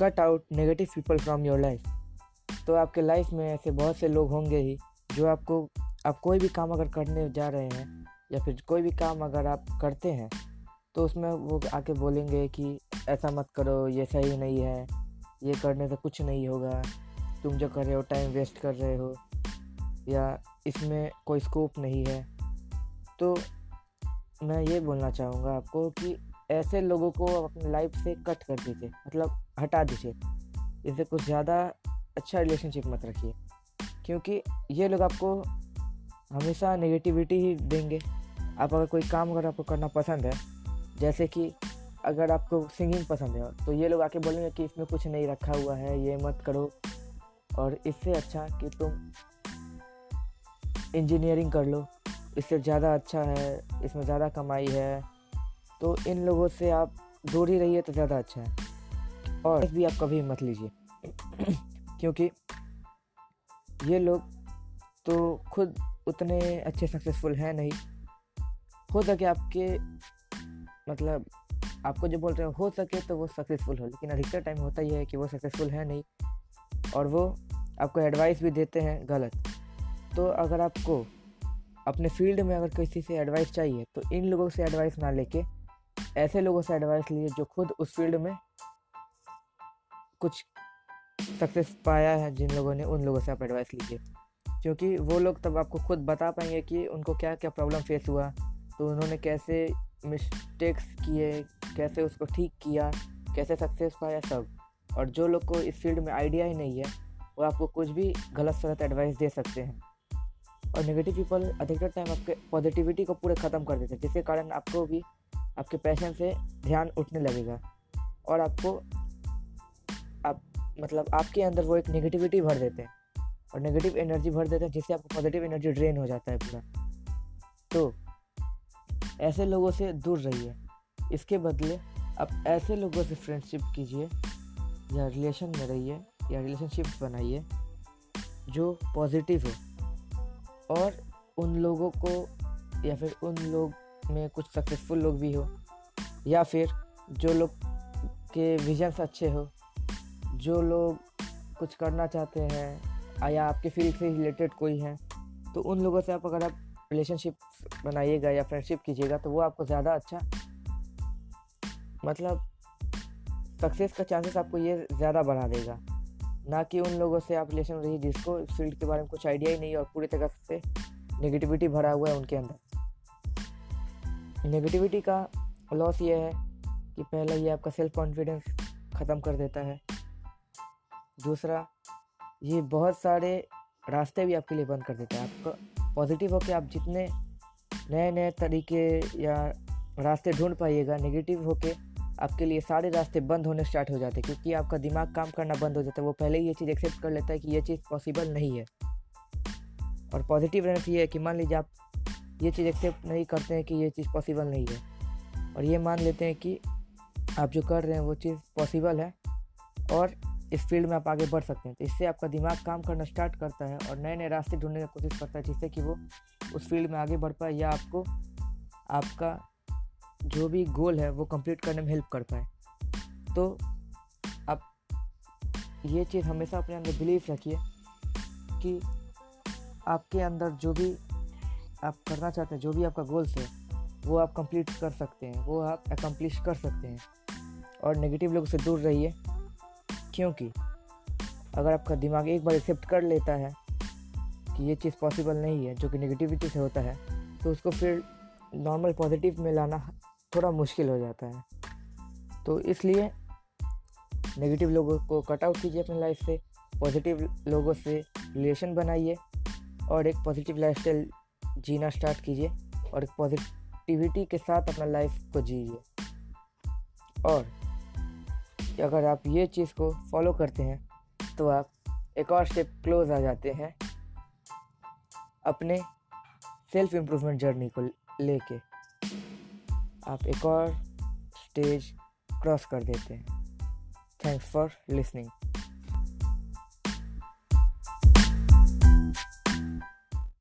Cut out negative people from your life तो आपके life में ऐसे बहुत से लोग होंगे ही जो आपको, आप कोई भी काम अगर करने जा रहे हैं या फिर कोई भी काम अगर आप करते हैं तो उसमें वो आके बोलेंगे कि ऐसा मत करो, ये सही नहीं है, ये करने से कुछ नहीं होगा, तुम जो कर रहे हो टाइम वेस्ट कर रहे हो, या इसमें कोई स्कोप नहीं है। तो मैं ये बोलना चाहूँगा आपको कि ऐसे लोगों को अपनी लाइफ से कट कर दीजिए मतलब हटा दीजिए इससे कुछ ज़्यादा अच्छा रिलेशनशिप मत रखिए, क्योंकि ये लोग आपको हमेशा नेगेटिविटी ही देंगे। आप अगर कोई काम अगर आपको करना पसंद है, जैसे कि अगर आपको सिंगिंग पसंद है तो ये लोग आके बोलेंगे कि इसमें कुछ नहीं रखा हुआ है, ये मत करो। और इससे अच्छा कि तुम इंजीनियरिंग कर लो, इससे ज़्यादा अच्छा है, इसमें ज़्यादा कमाई है। तो इन लोगों से आप दूर ही रहिए तो ज़्यादा अच्छा है। और भी आप कभी मत लीजिए। क्योंकि ये लोग तो खुद उतने अच्छे सक्सेसफुल हैं नहीं। हो सके आपके मतलब आपको जो बोल रहे हो हो सके तो वो सक्सेसफुल हो। लेकिन अधिकतर टाइम होता ही है कि वो सक्सेसफुल है नहीं। और वो आपको एडवाइस भी देते हैं गलत। तो अगर आपको अपने फ़ील्ड में अगर किसी से एडवाइस चाहिए तो इन लोगों से एडवाइस ना लेके ऐसे लोगों से एडवाइस लीजिए जो खुद उस फ़ील्ड में कुछ सक्सेस पाया है, जिन लोगों ने उन लोगों से आप एडवाइस लीजिए। क्योंकि वो लोग तब आपको खुद बता पाएँगे कि उनको क्या क्या प्रॉब्लम फेस हुआ तो उन्होंने कैसे मिस्टेक्स किए, कैसे उसको ठीक किया, कैसे सक्सेस पाया सब। और जो लोग को इस फ़ील्ड में आइडिया ही नहीं है, वो आपको कुछ भी गलत सलत एडवाइस दे सकते हैं। और नेगेटिव पीपल अधिकतर टाइम आपके पॉजिटिविटी को पूरे ख़त्म कर देते हैं, जिसके कारण आपको भी आपके पैशन से ध्यान उठने लगेगा। और आपको आप मतलब आपके अंदर वो एक नेगेटिविटी भर देते हैं। और नेगेटिव एनर्जी भर देते हैं, जिससे आपको पॉजिटिव एनर्जी ड्रेन हो जाता है पूरा। तो ऐसे लोगों से दूर रहिए। इसके बदले आप ऐसे लोगों से फ्रेंडशिप कीजिए, या रिलेशन में रहिए, या रिलेशनशिप बनाइए, जो पॉजिटिव हो। और उन लोगों को, या फिर उन लोग में कुछ सक्सेसफुल लोग भी हो, या फिर जो लोग के विजन्स अच्छे हो, जो लोग कुछ करना चाहते हैं या आपके फ़ील्ड से रिलेटेड कोई है तो उन लोगों से आप अगर आप रिलेशनशिप बनाइएगा या फ्रेंडशिप कीजिएगा तो वो आपको ज़्यादा अच्छा मतलब सक्सेस का चांसेस आपको ये ज़्यादा बढ़ा देगा। ना कि उन लोगों से आप रिलेशन रही जिसको इस फ़ील्ड के बारे में कुछ आइडिया ही नहीं और पूरी तरह से नेगेटिविटी भरा हुआ है उनके अंदर। नेगेटिविटी का लॉस ये है कि पहला ये आपका सेल्फ कॉन्फिडेंस ख़त्म कर देता है। दूसरा, ये बहुत सारे रास्ते भी आपके लिए बंद कर देता है। आपका पॉजिटिव होकर आप जितने नए नए तरीके या रास्ते ढूंढ पाइएगा नेगेटिव होके आपके लिए सारे रास्ते बंद होने स्टार्ट हो जाते हैं। क्योंकि आपका दिमाग काम करना बंद हो जाता है। वो पहले ही ये चीज़ एक्सेप्ट कर लेता है कि ये चीज़ पॉसिबल नहीं है। और पॉजिटिव रहना चाहिए कि मान लीजिए आप ये चीज़ एक्सेप्ट नहीं करते हैं कि ये चीज़ पॉसिबल नहीं है। और ये मान लेते हैं कि आप जो कर रहे हैं वो चीज़ पॉसिबल है और इस फ़ील्ड में आप आगे बढ़ सकते हैं। तो इससे आपका दिमाग काम करना स्टार्ट करता है और नए नए रास्ते ढूँढने की कोशिश करता है जिससे कि वो उस फ़ील्ड में आगे बढ़ पाए या आपको आपका जो भी गोल है वो कंप्लीट करने में हेल्प कर पाए। तो आप ये चीज़ हमेशा अपने अंदर बिलीव रखिए कि आपके अंदर जो भी आप करना चाहते हैं, जो भी आपका गोल्स है, वो आप कंप्लीट कर सकते हैं, वो आप एकम्प्लिश कर सकते हैं। और नेगेटिव लोगों से दूर रहिए, क्योंकि अगर आपका दिमाग एक बार एक्सेप्ट कर लेता है कि ये चीज़ पॉसिबल नहीं है, जो कि नेगेटिविटी से होता है तो उसको फिर नॉर्मल पॉजिटिव में लाना थोड़ा मुश्किल हो जाता है। तो इसलिए नेगेटिव लोगों को कट आउट कीजिए अपनी लाइफ से पॉजिटिव लोगों से रिलेशन बनाइए, और एक पॉजिटिव लाइफस्टाइल जीना स्टार्ट कीजिए और एक पॉजिटिविटी के साथ अपना लाइफ को जीजिए और अगर आप ये चीज़ को फॉलो करते हैं तो आप एक और स्टेप क्लोज आ जाते हैं अपने सेल्फ इम्प्रूवमेंट जर्नी को लेके। आप एक और स्टेज क्रॉस कर देते हैं। Thanks for listening